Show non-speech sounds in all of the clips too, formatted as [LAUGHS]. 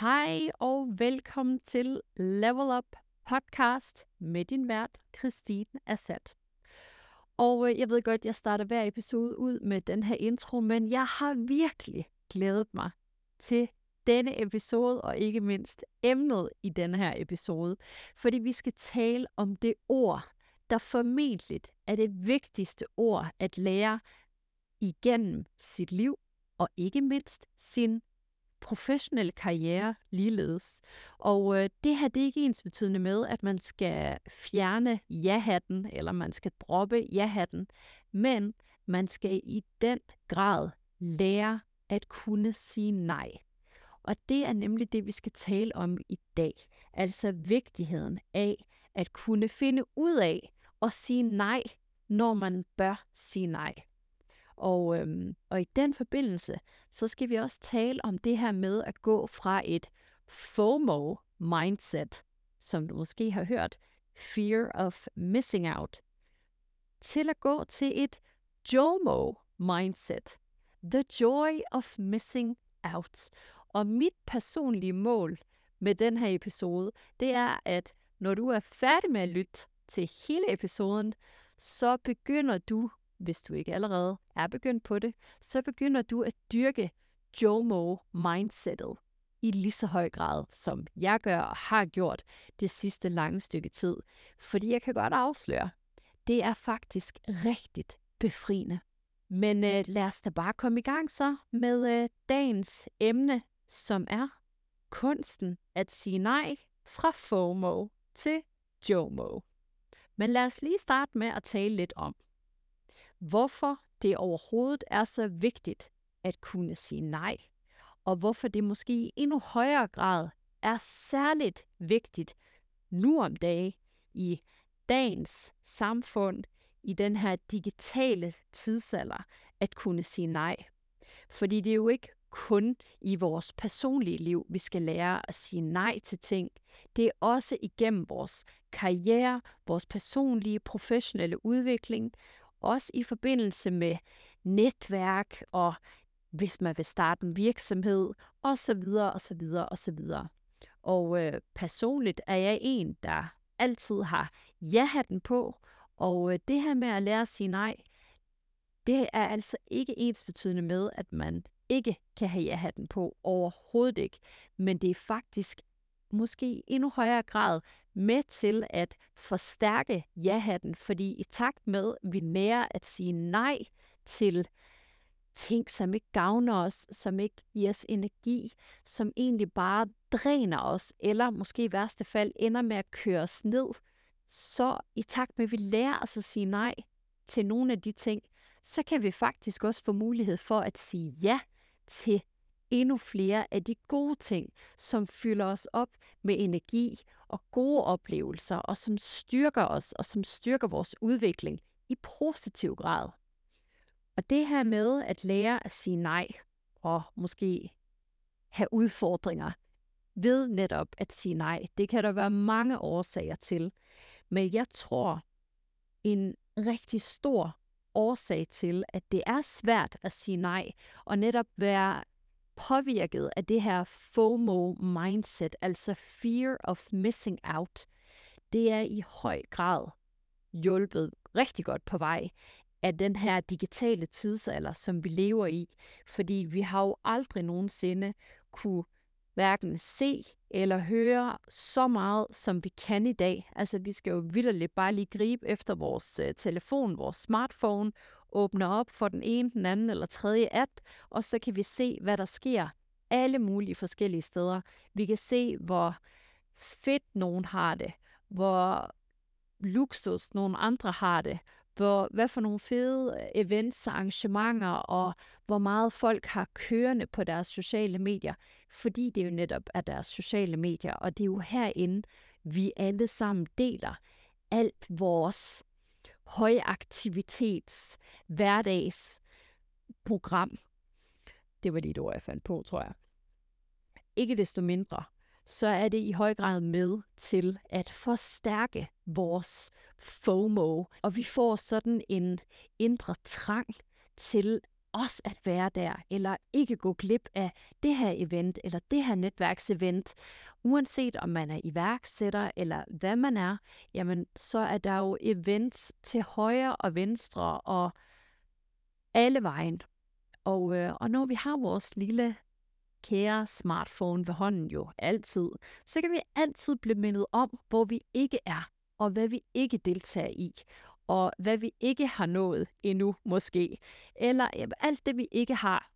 Hej og velkommen til Level Up podcast med din vært, Christine Assat. Og øh, jeg ved godt, jeg starter hver episode ud med den her intro, men jeg har virkelig glædet mig til denne episode, og ikke mindst emnet i denne her episode, fordi vi skal tale om det ord, der formentlig er det vigtigste ord at lære igennem sit liv, og ikke mindst sin professionelle karriere ligeledes. Og øh, det her det er ikke ens betydende med, at man skal fjerne ja-hatten, eller man skal droppe ja-hatten, men man skal i den grad lære at kunne sige nej. Og det er nemlig det, vi skal tale om i dag. Altså vigtigheden af at kunne finde ud af at sige nej, når man bør sige nej. Og, øhm, og i den forbindelse, så skal vi også tale om det her med at gå fra et FOMO-mindset, som du måske har hørt, fear of missing out, til at gå til et JOMO-mindset, the joy of missing out. Og mit personlige mål med den her episode, det er, at når du er færdig med at lytte til hele episoden, så begynder du hvis du ikke allerede er begyndt på det, så begynder du at dyrke JOMO-mindsetet i lige så høj grad, som jeg gør og har gjort det sidste lange stykke tid. Fordi jeg kan godt afsløre, det er faktisk rigtigt befriende. Men øh, lad os da bare komme i gang så med øh, dagens emne, som er kunsten at sige nej fra FOMO til JOMO. Men lad os lige starte med at tale lidt om, hvorfor det overhovedet er så vigtigt at kunne sige nej, og hvorfor det måske i endnu højere grad er særligt vigtigt nu om dage i dagens samfund, i den her digitale tidsalder, at kunne sige nej. Fordi det er jo ikke kun i vores personlige liv, vi skal lære at sige nej til ting. Det er også igennem vores karriere, vores personlige, professionelle udvikling, også i forbindelse med netværk og hvis man vil starte en virksomhed og så videre og så videre og så videre. Og øh, personligt er jeg en, der altid har ja-hatten på, og øh, det her med at lære at sige nej, det er altså ikke ens betydende med, at man ikke kan have ja-hatten på overhovedet ikke. Men det er faktisk måske i endnu højere grad med til at forstærke ja-hatten, fordi i takt med, at vi lærer at sige nej til ting, som ikke gavner os, som ikke giver os energi, som egentlig bare dræner os, eller måske i værste fald ender med at køre os ned, så i takt med, at vi lærer os at sige nej til nogle af de ting, så kan vi faktisk også få mulighed for at sige ja til endnu flere af de gode ting, som fylder os op med energi og gode oplevelser, og som styrker os, og som styrker vores udvikling i positiv grad. Og det her med at lære at sige nej, og måske have udfordringer ved netop at sige nej, det kan der være mange årsager til. Men jeg tror, en rigtig stor årsag til, at det er svært at sige nej, og netop være påvirket af det her FOMO-mindset, altså fear of missing out, det er i høj grad hjulpet rigtig godt på vej af den her digitale tidsalder, som vi lever i. Fordi vi har jo aldrig nogensinde kunne hverken se eller høre så meget, som vi kan i dag. Altså, vi skal jo vidderligt bare lige gribe efter vores øh, telefon, vores smartphone, åbner op for den ene, den anden eller tredje app, og så kan vi se, hvad der sker alle mulige forskellige steder. Vi kan se, hvor fedt nogen har det, hvor luksus nogen andre har det, hvor, hvad for nogle fede øh, events og arrangementer, og hvor meget folk har kørende på deres sociale medier, fordi det jo netop er deres sociale medier, og det er jo herinde, vi alle sammen deler alt vores højaktivitets hverdagsprogram. Det var det ord, jeg fandt på, tror jeg. Ikke desto mindre, så er det i høj grad med til at forstærke vores FOMO, og vi får sådan en indre trang til også at være der, eller ikke gå glip af det her event, eller det her netværksevent. Uanset om man er iværksætter, eller hvad man er, jamen så er der jo events til højre og venstre, og alle vejen. Og, øh, og når vi har vores lille kære smartphone ved hånden jo altid, så kan vi altid blive mindet om, hvor vi ikke er, og hvad vi ikke deltager i, og hvad vi ikke har nået endnu måske, eller alt det vi ikke har.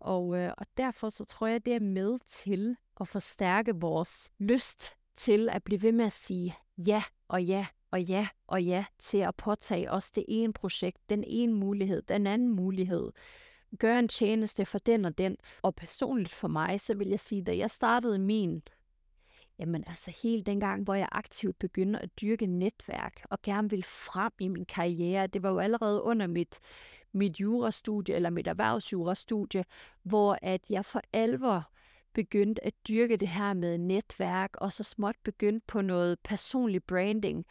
Og, øh, og derfor så tror jeg, det er med til at forstærke vores lyst til at blive ved med at sige ja og ja og ja og ja til at påtage os det ene projekt, den ene mulighed, den anden mulighed gøre en tjeneste for den og den. Og personligt for mig, så vil jeg sige, da jeg startede min, jamen altså helt dengang, hvor jeg aktivt begyndte at dyrke netværk og gerne ville frem i min karriere, det var jo allerede under mit, mit jurastudie eller mit erhvervsjurastudie, hvor at jeg for alvor begyndte at dyrke det her med netværk, og så småt begyndte på noget personlig branding.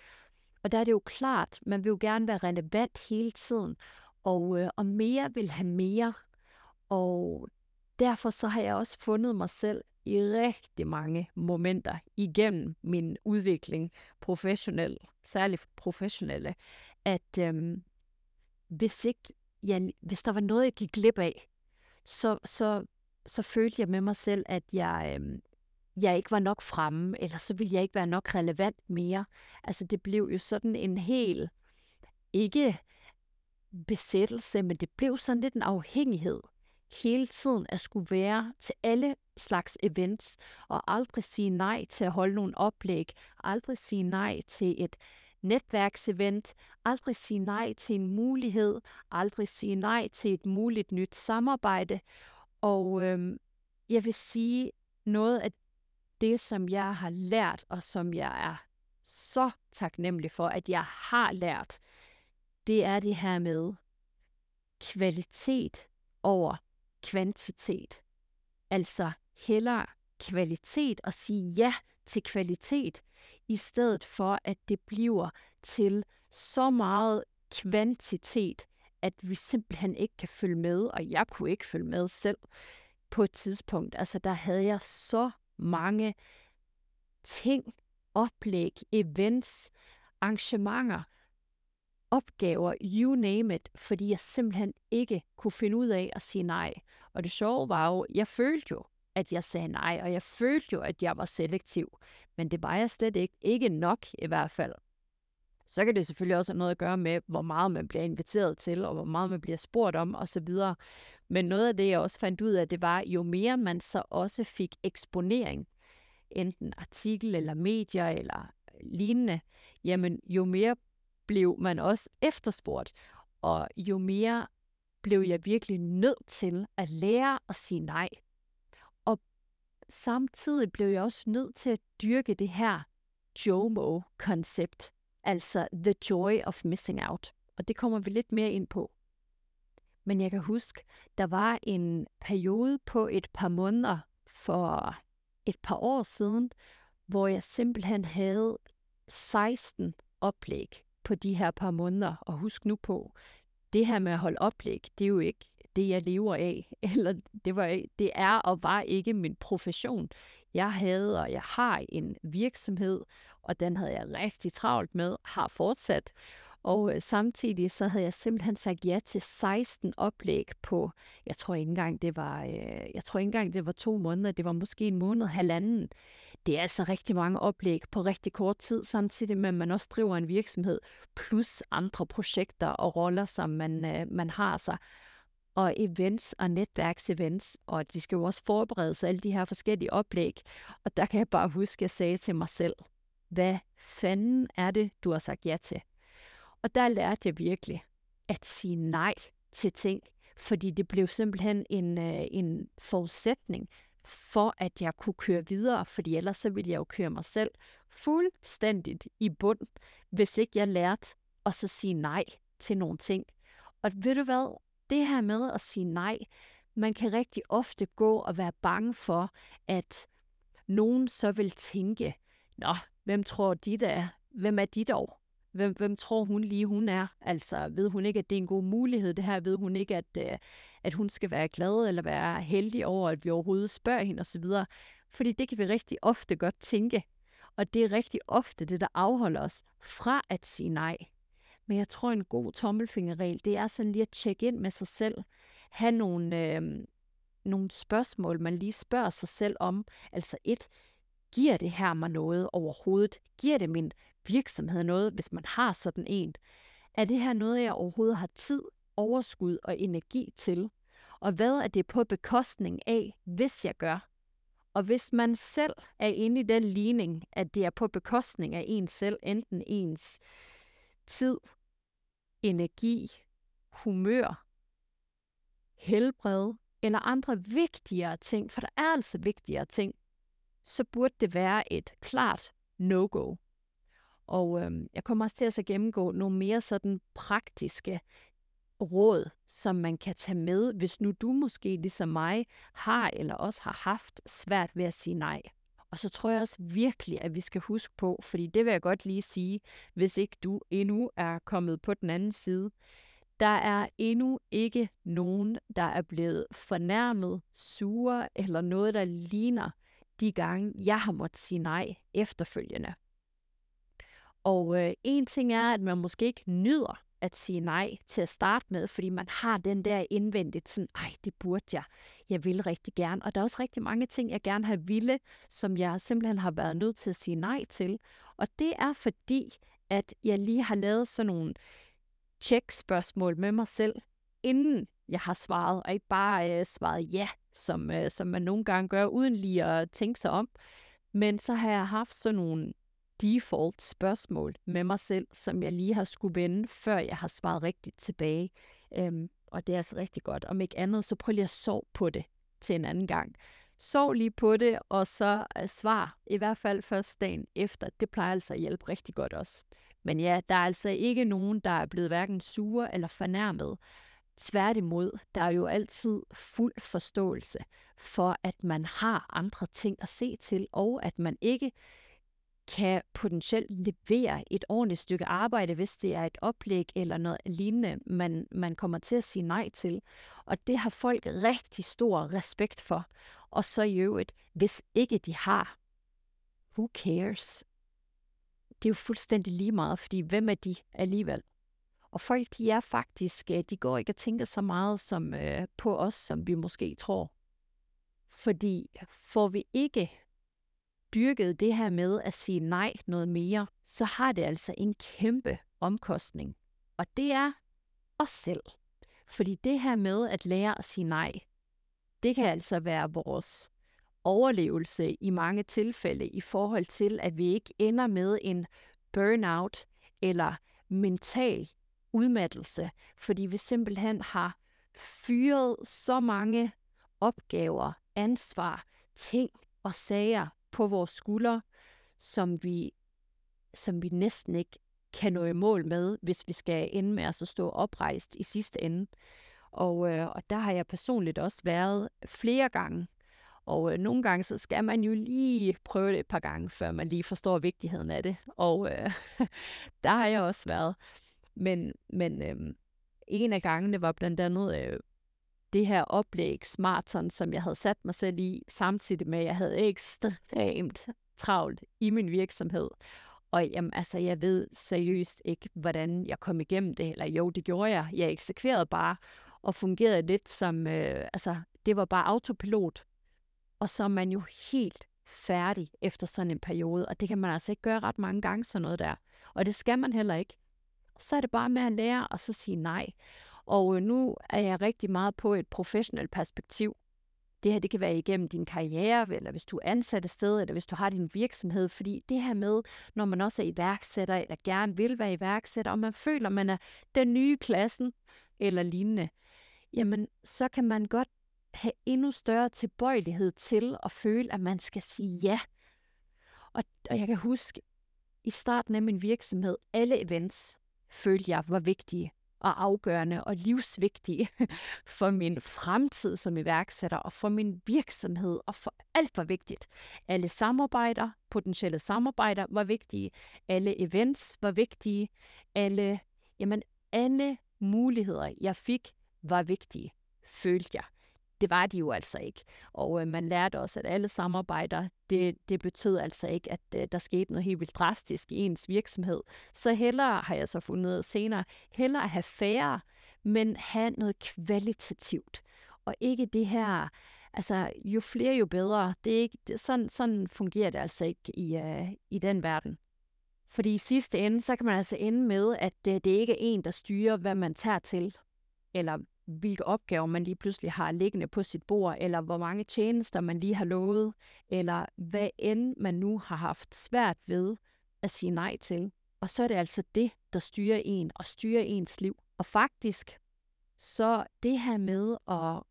Og der er det jo klart, man vil jo gerne være relevant hele tiden og, øh, og mere vil have mere. Og derfor så har jeg også fundet mig selv i rigtig mange momenter igennem min udvikling professionel, særligt professionelle, at øhm, hvis, ikke, ja, hvis der var noget, jeg gik glip af, så, så, så følte jeg med mig selv, at jeg, øhm, jeg ikke var nok fremme, eller så ville jeg ikke være nok relevant mere. Altså det blev jo sådan en hel, ikke besættelse, men det blev sådan lidt en afhængighed hele tiden at skulle være til alle slags events, og aldrig sige nej til at holde nogle oplæg, aldrig sige nej til et netværksevent, aldrig sige nej til en mulighed, aldrig sige nej til et muligt nyt samarbejde. Og øhm, jeg vil sige, noget af det, som jeg har lært, og som jeg er så taknemmelig for, at jeg har lært, det er det her med kvalitet over kvantitet. Altså hellere kvalitet og sige ja til kvalitet, i stedet for at det bliver til så meget kvantitet, at vi simpelthen ikke kan følge med, og jeg kunne ikke følge med selv på et tidspunkt. Altså der havde jeg så mange ting, oplæg, events, arrangementer, opgaver, you name it, fordi jeg simpelthen ikke kunne finde ud af at sige nej. Og det sjove var jo, jeg følte jo, at jeg sagde nej, og jeg følte jo, at jeg var selektiv. Men det var jeg slet ikke. Ikke nok i hvert fald. Så kan det selvfølgelig også have noget at gøre med, hvor meget man bliver inviteret til, og hvor meget man bliver spurgt om osv. Men noget af det, jeg også fandt ud af, det var, jo mere man så også fik eksponering, enten artikel eller medier eller lignende, jamen jo mere blev man også efterspurgt, og jo mere blev jeg virkelig nødt til at lære at sige nej. Og samtidig blev jeg også nødt til at dyrke det her JOMO-koncept, altså the joy of missing out. Og det kommer vi lidt mere ind på. Men jeg kan huske, der var en periode på et par måneder for et par år siden, hvor jeg simpelthen havde 16 oplæg på de her par måneder. Og husk nu på, det her med at holde oplæg, det er jo ikke det, jeg lever af. [LAUGHS] Eller det, var, det er og var ikke min profession. Jeg havde og jeg har en virksomhed, og den havde jeg rigtig travlt med, har fortsat. Og øh, samtidig så havde jeg simpelthen sagt ja til 16 oplæg på, jeg tror ikke engang det var, øh, jeg tror ikke engang det var to måneder, det var måske en måned, halvanden. Det er altså rigtig mange oplæg på rigtig kort tid, samtidig med at man også driver en virksomhed, plus andre projekter og roller, som man, øh, man har sig og events og netværksevents, og de skal jo også forberede sig alle de her forskellige oplæg. Og der kan jeg bare huske, at jeg sagde til mig selv, hvad fanden er det, du har sagt ja til? Og der lærte jeg virkelig at sige nej til ting, fordi det blev simpelthen en, øh, en forudsætning for, at jeg kunne køre videre, fordi ellers så ville jeg jo køre mig selv fuldstændigt i bund, hvis ikke jeg lærte at så sige nej til nogle ting. Og ved du hvad? Det her med at sige nej, man kan rigtig ofte gå og være bange for, at nogen så vil tænke, Nå, hvem tror de der er? Hvem er de dog? Hvem, hvem tror hun lige, hun er? Altså, ved hun ikke, at det er en god mulighed, det her? Ved hun ikke, at, øh, at hun skal være glad eller være heldig over, at vi overhovedet spørger hende osv.? Fordi det kan vi rigtig ofte godt tænke. Og det er rigtig ofte det, der afholder os fra at sige nej. Men jeg tror, en god tommelfingerregel, det er sådan lige at tjekke ind med sig selv. Have nogle, øh, nogle spørgsmål, man lige spørger sig selv om. Altså et, giver det her mig noget overhovedet? Giver det min virksomhed noget, hvis man har sådan en? Er det her noget, jeg overhovedet har tid, overskud og energi til? Og hvad er det på bekostning af, hvis jeg gør? Og hvis man selv er inde i den ligning, at det er på bekostning af ens selv, enten ens tid, energi, humør, helbred eller andre vigtigere ting, for der er altså vigtigere ting, så burde det være et klart no-go. Og øh, jeg kommer også til at så gennemgå nogle mere sådan praktiske råd, som man kan tage med, hvis nu du måske ligesom mig har eller også har haft svært ved at sige nej. Og så tror jeg også virkelig, at vi skal huske på, fordi det vil jeg godt lige sige, hvis ikke du endnu er kommet på den anden side, der er endnu ikke nogen, der er blevet fornærmet, sure eller noget, der ligner de gange, jeg har måttet sige nej efterfølgende. Og øh, en ting er, at man måske ikke nyder at sige nej til at starte med, fordi man har den der indvendigt sådan, ej, det burde jeg. Jeg vil rigtig gerne. Og der er også rigtig mange ting, jeg gerne har ville, som jeg simpelthen har været nødt til at sige nej til. Og det er fordi, at jeg lige har lavet sådan nogle check-spørgsmål med mig selv, inden jeg har svaret, og ikke bare øh, svaret ja, som, øh, som man nogle gange gør, uden lige at tænke sig om. Men så har jeg haft sådan nogle default spørgsmål med mig selv, som jeg lige har skulle vende, før jeg har svaret rigtigt tilbage. Øhm, og det er altså rigtig godt. Om ikke andet, så prøv lige at sove på det til en anden gang. Sov lige på det, og så øh, svar, i hvert fald først dagen efter. Det plejer altså at hjælpe rigtig godt også. Men ja, der er altså ikke nogen, der er blevet hverken sure eller fornærmet. Tværtimod, der er jo altid fuld forståelse for, at man har andre ting at se til, og at man ikke kan potentielt levere et ordentligt stykke arbejde, hvis det er et oplæg eller noget lignende, man, man kommer til at sige nej til. Og det har folk rigtig stor respekt for. Og så i øvrigt, hvis ikke de har, who cares? Det er jo fuldstændig lige meget, fordi hvem er de alligevel? Og folk, de er faktisk, øh, de går ikke og tænker så meget som øh, på os, som vi måske tror. Fordi får vi ikke dyrket det her med at sige nej noget mere, så har det altså en kæmpe omkostning. Og det er os selv. Fordi det her med at lære at sige nej, det kan altså være vores overlevelse i mange tilfælde i forhold til, at vi ikke ender med en burnout eller mental udmattelse, fordi vi simpelthen har fyret så mange opgaver, ansvar, ting og sager på vores skuldre, som vi, som vi næsten ikke kan nå i mål med, hvis vi skal ende med at så stå oprejst i sidste ende. Og, øh, og der har jeg personligt også været flere gange. Og øh, nogle gange så skal man jo lige prøve det et par gange, før man lige forstår vigtigheden af det. Og øh, [LAUGHS] der har jeg også været. Men, men øh, en af gangene var blandt andet øh, det her oplæg, Smarton, som jeg havde sat mig selv i, samtidig med, at jeg havde ekstremt travlt i min virksomhed. Og jamen, altså, jeg ved seriøst ikke, hvordan jeg kom igennem det. Eller jo, det gjorde jeg. Jeg eksekverede bare og fungerede lidt som, øh, altså, det var bare autopilot. Og så er man jo helt færdig efter sådan en periode, og det kan man altså ikke gøre ret mange gange, sådan noget der. Og det skal man heller ikke. Så er det bare med at lære og så sige nej. Og øh, nu er jeg rigtig meget på et professionelt perspektiv. Det her, det kan være igennem din karriere, eller hvis du er ansat et sted, eller hvis du har din virksomhed. Fordi det her med, når man også er iværksætter, eller gerne vil være iværksætter, og man føler, man er den nye klassen, eller lignende, jamen, så kan man godt have endnu større tilbøjelighed til at føle, at man skal sige ja. Og, og jeg kan huske, i starten af min virksomhed, alle events følte jeg var vigtige og afgørende og livsvigtige [LAUGHS] for min fremtid som iværksætter og for min virksomhed og for alt var vigtigt. Alle samarbejder, potentielle samarbejder var vigtige. Alle events var vigtige. Alle, jamen, alle muligheder, jeg fik, var vigtige, følte jeg. Det var de jo altså ikke. Og øh, man lærte også, at alle samarbejder, det, det betød altså ikke, at øh, der skete noget helt vildt drastisk i ens virksomhed. Så hellere, har jeg så fundet senere, hellere at have færre, men have noget kvalitativt. Og ikke det her, altså jo flere jo bedre. Det er ikke, det, sådan, sådan fungerer det altså ikke i, øh, i den verden. Fordi i sidste ende, så kan man altså ende med, at det, det ikke er en, der styrer, hvad man tager til, eller hvilke opgaver man lige pludselig har liggende på sit bord, eller hvor mange tjenester man lige har lovet, eller hvad end man nu har haft svært ved at sige nej til. Og så er det altså det, der styrer en og styrer ens liv. Og faktisk, så det her med at,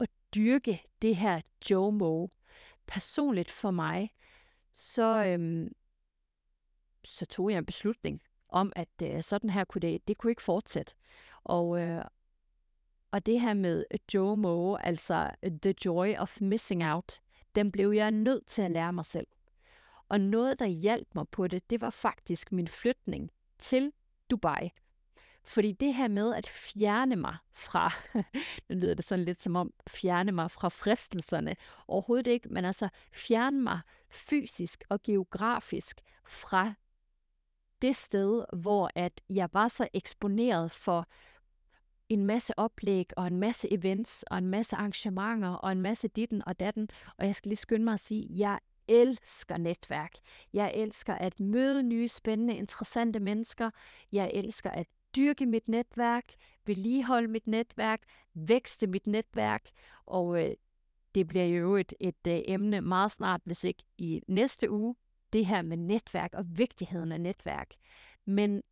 at dyrke det her JOMO, personligt for mig, så, øhm, så tog jeg en beslutning om, at øh, sådan her kunne det, det kunne ikke fortsætte. Og, øh, og det her med øh, JOMO, altså øh, The Joy of Missing Out, den blev jeg nødt til at lære mig selv. Og noget, der hjalp mig på det, det var faktisk min flytning til Dubai. Fordi det her med at fjerne mig fra, [LAUGHS] nu lyder det sådan lidt som om, fjerne mig fra fristelserne, overhovedet ikke, men altså fjerne mig fysisk og geografisk fra det sted, hvor at jeg var så eksponeret for en masse oplæg og en masse events og en masse arrangementer og en masse ditten og datten. Og jeg skal lige skynde mig at sige, at jeg elsker netværk. Jeg elsker at møde nye, spændende, interessante mennesker. Jeg elsker at dyrke mit netværk, vedligeholde mit netværk, vækste mit netværk. Og øh, det bliver jo et, et øh, emne meget snart, hvis ikke i næste uge, det her med netværk og vigtigheden af netværk. Men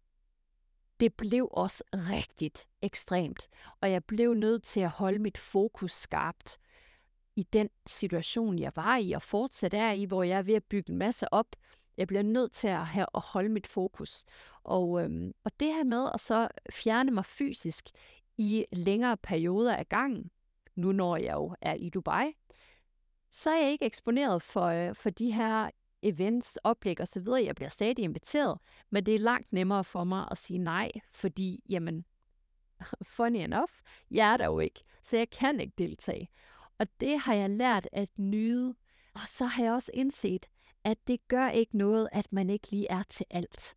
det blev også rigtigt ekstremt, og jeg blev nødt til at holde mit fokus skarpt i den situation, jeg var i, og fortsat er i, hvor jeg er ved at bygge en masse op. Jeg bliver nødt til at, have, at holde mit fokus. Og, øhm, og det her med at så fjerne mig fysisk i længere perioder af gangen, nu når jeg jo er i Dubai, så er jeg ikke eksponeret for, øh, for de her events, oplæg og så videre. Jeg bliver stadig inviteret, men det er langt nemmere for mig at sige nej, fordi, jamen, [LAUGHS] funny enough, jeg er der jo ikke, så jeg kan ikke deltage. Og det har jeg lært at nyde. Og så har jeg også indset, at det gør ikke noget, at man ikke lige er til alt.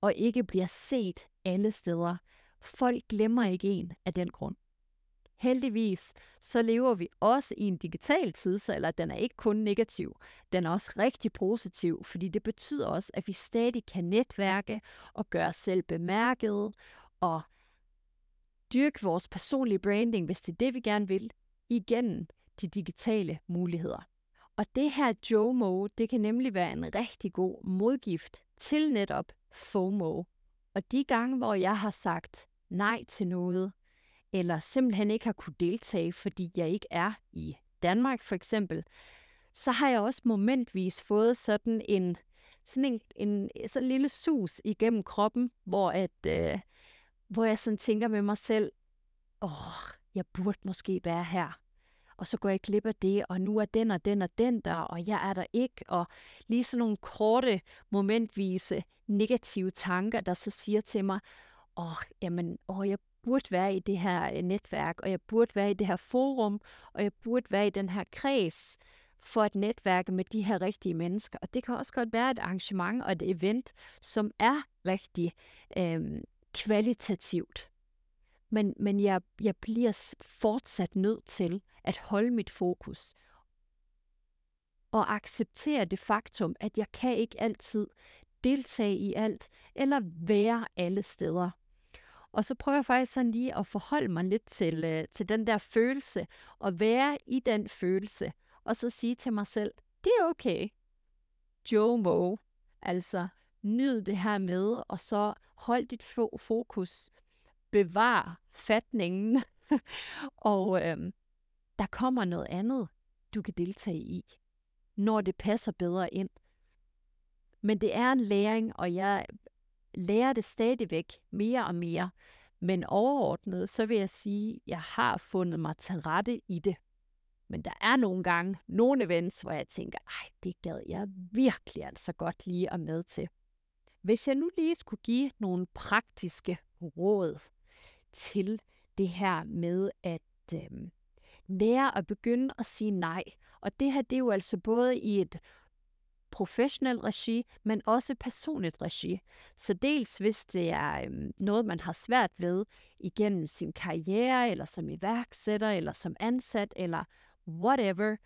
Og ikke bliver set alle steder. Folk glemmer ikke en af den grund. Heldigvis, så lever vi også i en digital tidsalder. Den er ikke kun negativ, den er også rigtig positiv, fordi det betyder også, at vi stadig kan netværke og gøre os selv bemærket og dyrke vores personlige branding, hvis det er det, vi gerne vil, igennem de digitale muligheder. Og det her JOMO, det kan nemlig være en rigtig god modgift til netop FOMO. Og de gange, hvor jeg har sagt nej til noget, eller simpelthen ikke har kunne deltage, fordi jeg ikke er i Danmark for eksempel, så har jeg også momentvis fået sådan en sådan en, en sådan en lille sus igennem kroppen, hvor at øh, hvor jeg sådan tænker med mig selv, åh, jeg burde måske være her. Og så går jeg glip af det, og nu er den og den og den der, og jeg er der ikke. Og lige sådan nogle korte, momentvise, øh, negative tanker, der så siger til mig, åh, jamen, åh, jeg burde være i det her øh, netværk, og jeg burde være i det her forum, og jeg burde være i den her kreds, for at netværke med de her rigtige mennesker. Og det kan også godt være et arrangement og et event, som er rigtig øh, kvalitativt. Men, men jeg, jeg bliver fortsat nødt til at holde mit fokus og acceptere det faktum, at jeg kan ikke altid deltage i alt eller være alle steder. Og så prøver jeg faktisk sådan lige at forholde mig lidt til, øh, til den der følelse, og være i den følelse, og så sige til mig selv, det er okay. JOMO, altså nyd det her med, og så hold dit fo- fokus, bevar fatningen, [LAUGHS] og øhm, der kommer noget andet, du kan deltage i, når det passer bedre ind. Men det er en læring, og jeg lærer det stadigvæk mere og mere. Men overordnet, så vil jeg sige, at jeg har fundet mig til rette i det. Men der er nogle gange, nogle events, hvor jeg tænker, ej, det gad jeg virkelig altså godt lige at med til. Hvis jeg nu lige skulle give nogle praktiske råd til det her med at øh, lære at begynde at sige nej. Og det her, det er jo altså både i et professionelt regi, men også personligt regi. Så dels hvis det er øhm, noget, man har svært ved igennem sin karriere, eller som iværksætter, eller som ansat, eller whatever.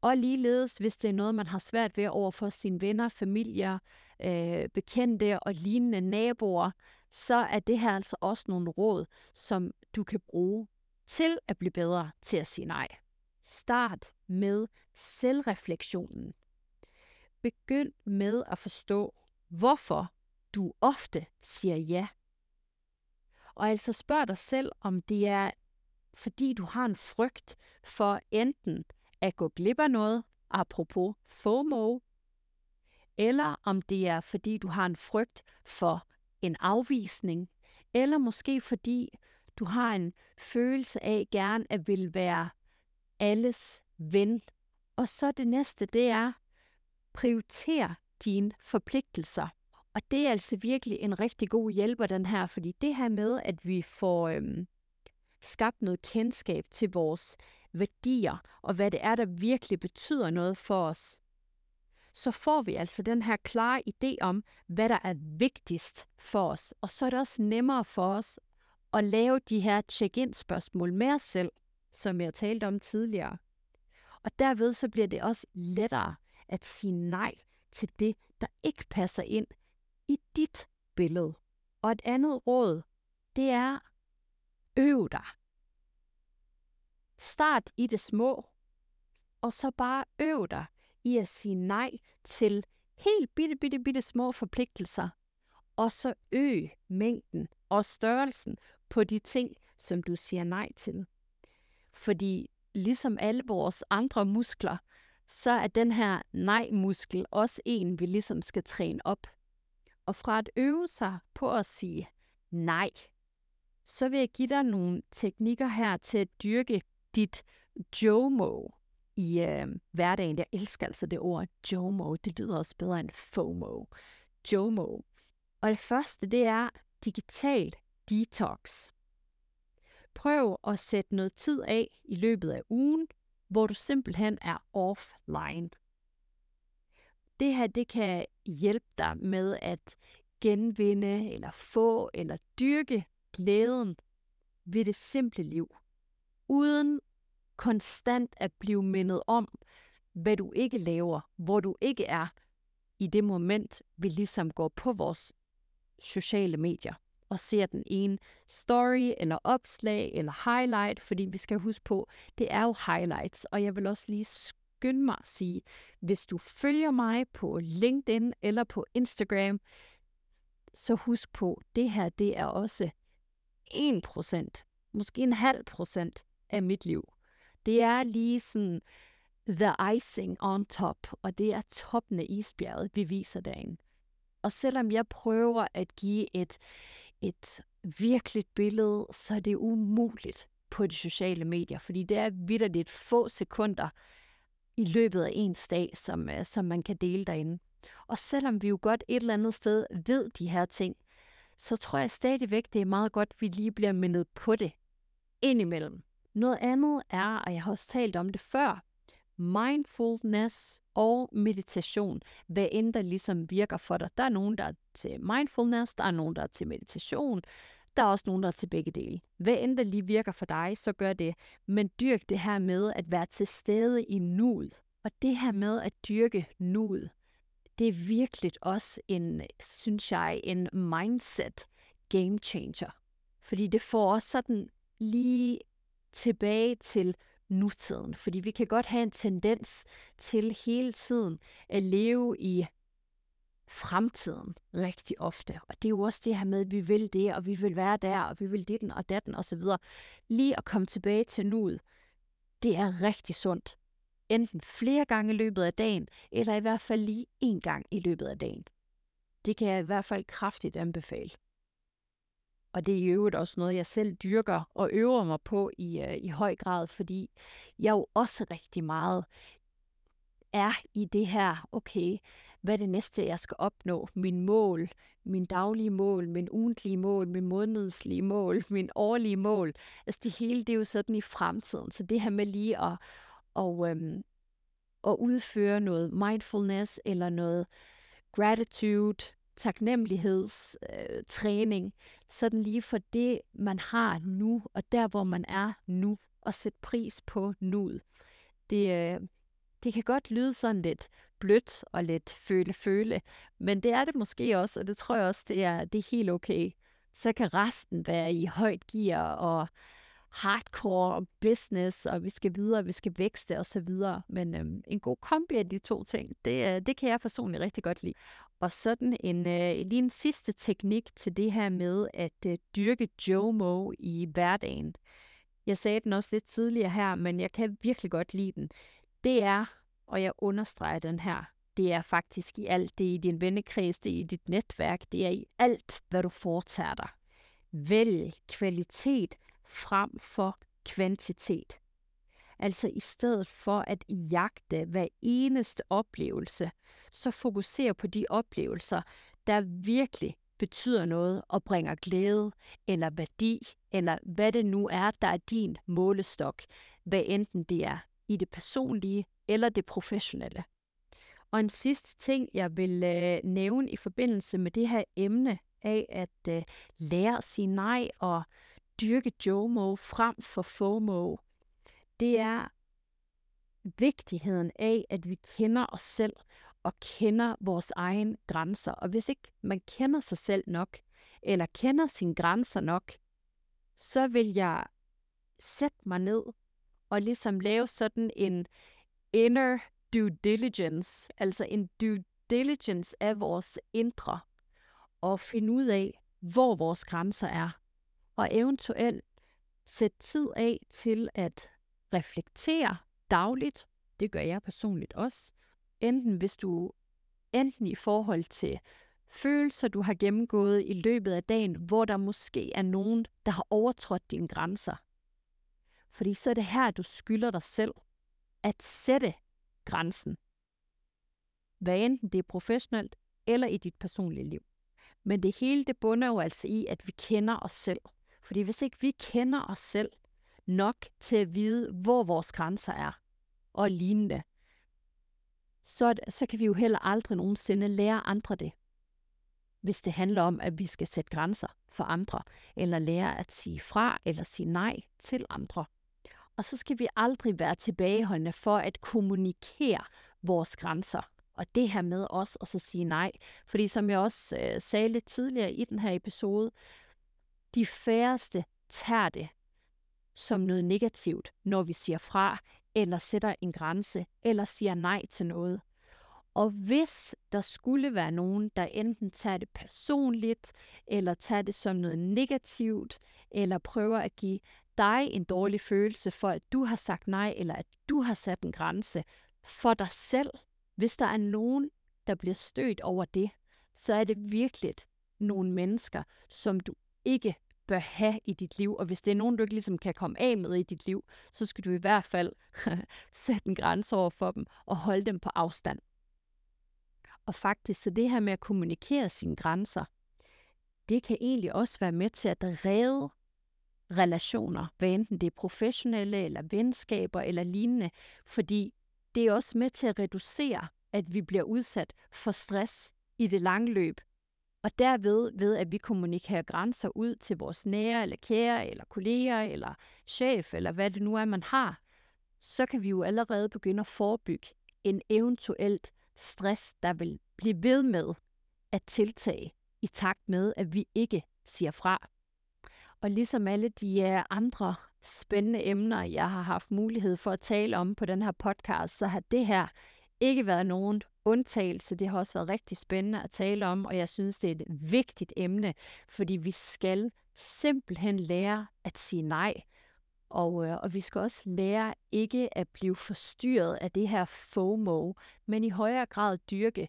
Og ligeledes, hvis det er noget, man har svært ved over for sine venner, familier, øh, bekendte og lignende naboer, så er det her altså også nogle råd, som du kan bruge til at blive bedre til at sige nej. Start med selvreflektionen. Begynd med at forstå, hvorfor du ofte siger ja. Og altså spørg dig selv, om det er, fordi du har en frygt for enten at gå glip af noget, apropos FOMO, eller om det er, fordi du har en frygt for en afvisning, eller måske fordi du har en følelse af gerne at vil være alles ven. Og så det næste, det er, prioriter dine forpligtelser. Og det er altså virkelig en rigtig god hjælper, den her, fordi det her med, at vi får øhm, skabt noget kendskab til vores værdier, og hvad det er, der virkelig betyder noget for os, så får vi altså den her klare idé om, hvad der er vigtigst for os. Og så er det også nemmere for os at lave de her check-in-spørgsmål med os selv, som jeg talte om tidligere. Og derved så bliver det også lettere at sige nej til det, der ikke passer ind i dit billede. Og et andet råd, det er, øv dig. Start i det små, og så bare øv dig i at sige nej til helt bitte, bitte, bitte små forpligtelser, og så øg mængden og størrelsen på de ting, som du siger nej til. Fordi ligesom alle vores andre muskler, så er den her nej-muskel også en, vi ligesom skal træne op. Og fra at øve sig på at sige nej, så vil jeg give dig nogle teknikker her til at dyrke dit JOMO i øh, hverdagen. Jeg elsker altså det ord JOMO. Det lyder også bedre end FOMO. JOMO. Og det første, det er digital detox. Prøv at sætte noget tid af i løbet af ugen, hvor du simpelthen er offline. Det her, det kan hjælpe dig med at genvinde eller få eller dyrke glæden ved det simple liv, uden konstant at blive mindet om, hvad du ikke laver, hvor du ikke er i det moment, vi ligesom går på vores sociale medier og ser den ene story, eller opslag, eller highlight, fordi vi skal huske på, det er jo highlights, og jeg vil også lige skynde mig at sige, hvis du følger mig på LinkedIn eller på Instagram, så husk på, det her, det er også 1%, måske en halv procent af mit liv. Det er lige sådan the icing on top, og det er toppen af isbjerget, vi viser derinde. Og selvom jeg prøver at give et, et virkeligt billede, så er det umuligt på de sociale medier, fordi det er vidderligt få sekunder i løbet af en dag, som, øh, som man kan dele derinde. Og selvom vi jo godt et eller andet sted ved de her ting, så tror jeg stadigvæk, det er meget godt, at vi lige bliver mindet på det indimellem. Noget andet er, og jeg har også talt om det før, mindfulness og meditation, hvad end der ligesom virker for dig. Der er nogen, der er til mindfulness, der er nogen, der er til meditation, der er også nogen, der er til begge dele. Hvad end der lige virker for dig, så gør det. Men dyrk det her med at være til stede i nuet. Og det her med at dyrke nuet, det er virkelig også en, synes jeg, en mindset game changer. Fordi det får os sådan lige tilbage til nutiden. Fordi vi kan godt have en tendens til hele tiden at leve i fremtiden rigtig ofte. Og det er jo også det her med, at vi vil det, og vi vil være der, og vi vil det og datten osv. Lige at komme tilbage til nuet, det er rigtig sundt. Enten flere gange i løbet af dagen, eller i hvert fald lige én gang i løbet af dagen. Det kan jeg i hvert fald kraftigt anbefale. Og det er i øvrigt også noget, jeg selv dyrker og øver mig på i, øh, i høj grad, fordi jeg jo også rigtig meget er i det her, okay, hvad er det næste, jeg skal opnå? Min mål, min daglige mål, min ugentlige mål, min månedslige mål, [LAUGHS] min årlige mål. Altså det hele, det er jo sådan i fremtiden. Så det her med lige at, og, øhm, at udføre noget mindfulness eller noget gratitude, taknemmelighedstræning, øh, sådan lige for det, man har nu, og der, hvor man er nu, og sætte pris på nuet. Det, øh, det kan godt lyde sådan lidt blødt og lidt føle-føle, men det er det måske også, og det tror jeg også, det er, det er helt okay. Så kan resten være i højt gear og hardcore business, og vi skal videre, vi skal vækste osv. så. Men øhm, en god kombi af de to ting, det, øh, det kan jeg personligt rigtig godt lide. Og sådan en, øh, lige en sidste teknik til det her med at øh, dyrke JOMO i hverdagen. Jeg sagde den også lidt tidligere her, men jeg kan virkelig godt lide den. Det er, og jeg understreger den her, det er faktisk i alt. Det er i din vennekreds, det er i dit netværk, det er i alt, hvad du foretager dig. Vælg kvalitet frem for kvantitet. Altså i stedet for at jagte hver eneste oplevelse, så fokuser på de oplevelser, der virkelig betyder noget og bringer glæde eller værdi, eller hvad det nu er, der er din målestok, hvad enten det er i det personlige eller det professionelle. Og en sidste ting, jeg vil øh, nævne i forbindelse med det her emne af at øh, lære at sige nej og dyrke JOMO frem for FOMO, det er vigtigheden af, at vi kender os selv og kender vores egen grænser. Og hvis ikke man kender sig selv nok, eller kender sine grænser nok, så vil jeg sætte mig ned og ligesom lave sådan en inner due diligence, altså en due diligence af vores indre, og finde ud af, hvor vores grænser er, og eventuelt sætte tid af til at reflektere dagligt. Det gør jeg personligt også. Enten hvis du enten i forhold til følelser, du har gennemgået i løbet af dagen, hvor der måske er nogen, der har overtrådt dine grænser. Fordi så er det her, du skylder dig selv at sætte grænsen. Hvad enten det er professionelt eller i dit personlige liv. Men det hele, det bunder jo altså i, at vi kender os selv. Fordi hvis ikke vi kender os selv nok til at vide, hvor vores grænser er, og lignende, så, så kan vi jo heller aldrig nogensinde lære andre det. Hvis det handler om, at vi skal sætte grænser for andre, eller lære at sige fra eller sige nej til andre. Og så skal vi aldrig være tilbageholdende for at kommunikere vores grænser. Og det her med os at så sige nej. Fordi som jeg også øh, sagde lidt tidligere i den her episode, de færreste tager det som noget negativt, når vi siger fra, eller sætter en grænse, eller siger nej til noget. Og hvis der skulle være nogen, der enten tager det personligt, eller tager det som noget negativt, eller prøver at give dig en dårlig følelse for, at du har sagt nej, eller at du har sat en grænse for dig selv, hvis der er nogen, der bliver stødt over det, så er det virkelig nogle mennesker, som du ikke bør have i dit liv. Og hvis det er nogen, du ikke ligesom kan komme af med i dit liv, så skal du i hvert fald [LAUGHS] sætte en grænse over for dem og holde dem på afstand. Og faktisk, så det her med at kommunikere sine grænser, det kan egentlig også være med til at redde relationer, hvad enten det er professionelle eller venskaber eller lignende, fordi det er også med til at reducere, at vi bliver udsat for stress i det lange løb. Og derved, ved at vi kommunikerer grænser ud til vores nære, eller kære, eller kolleger, eller chef, eller hvad det nu er, man har, så kan vi jo allerede begynde at forebygge en eventuelt stress, der vil blive ved med at tiltage i takt med, at vi ikke siger fra. Og ligesom alle de øh, andre spændende emner, jeg har haft mulighed for at tale om på den her podcast, så har det her ikke været nogen undtagelse. Det har også været rigtig spændende at tale om, og jeg synes, det er et vigtigt emne, fordi vi skal simpelthen lære at sige nej. Og, øh, og vi skal også lære ikke at blive forstyrret af det her FOMO, men i højere grad dyrke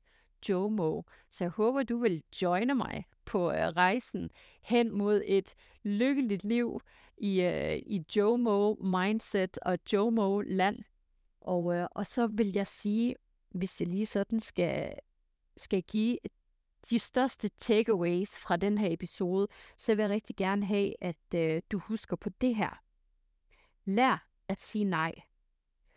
JOMO. Så jeg håber, du vil joine mig på øh, rejsen hen mod et lykkeligt liv i, øh, i JOMO mindset og JOMO land. Og, øh, og så vil jeg sige, hvis jeg lige sådan skal, skal give de største takeaways fra den her episode, så vil jeg rigtig gerne have, at øh, du husker på det her. Lær at sige nej.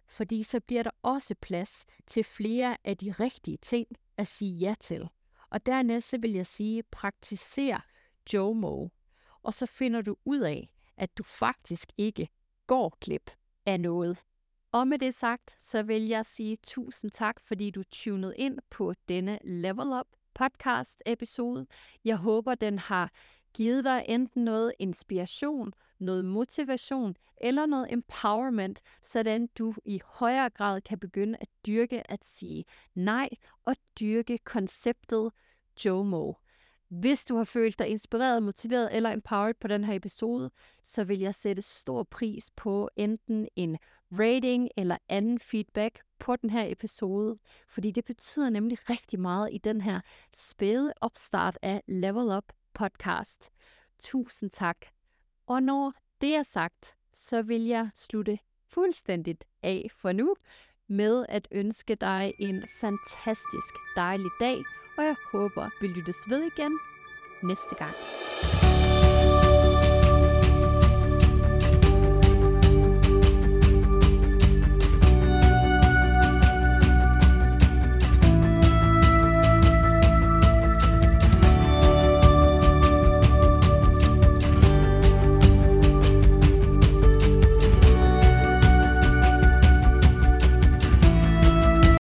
Fordi så bliver der også plads til flere af de rigtige ting at sige ja til. Og dernæst så vil jeg sige, praktiser JOMO, og så finder du ud af, at du faktisk ikke går glip af noget. Og med det sagt, så vil jeg sige tusind tak, fordi du tunede ind på denne Level Up podcast episode. Jeg håber, den har givet dig enten noget inspiration, noget motivation eller noget empowerment, sådan du i højere grad kan begynde at dyrke at sige nej og dyrke konceptet JOMO. Hvis du har følt dig inspireret, motiveret eller empowered på den her episode, så vil jeg sætte stor pris på enten en rating eller anden feedback på den her episode, fordi det betyder nemlig rigtig meget i den her spæde opstart af Level Up podcast. Tusind tak. Og når det er sagt, så vil jeg slutte fuldstændigt af for nu med at ønske dig en fantastisk dejlig dag, og jeg håber, vi lyttes ved igen næste gang.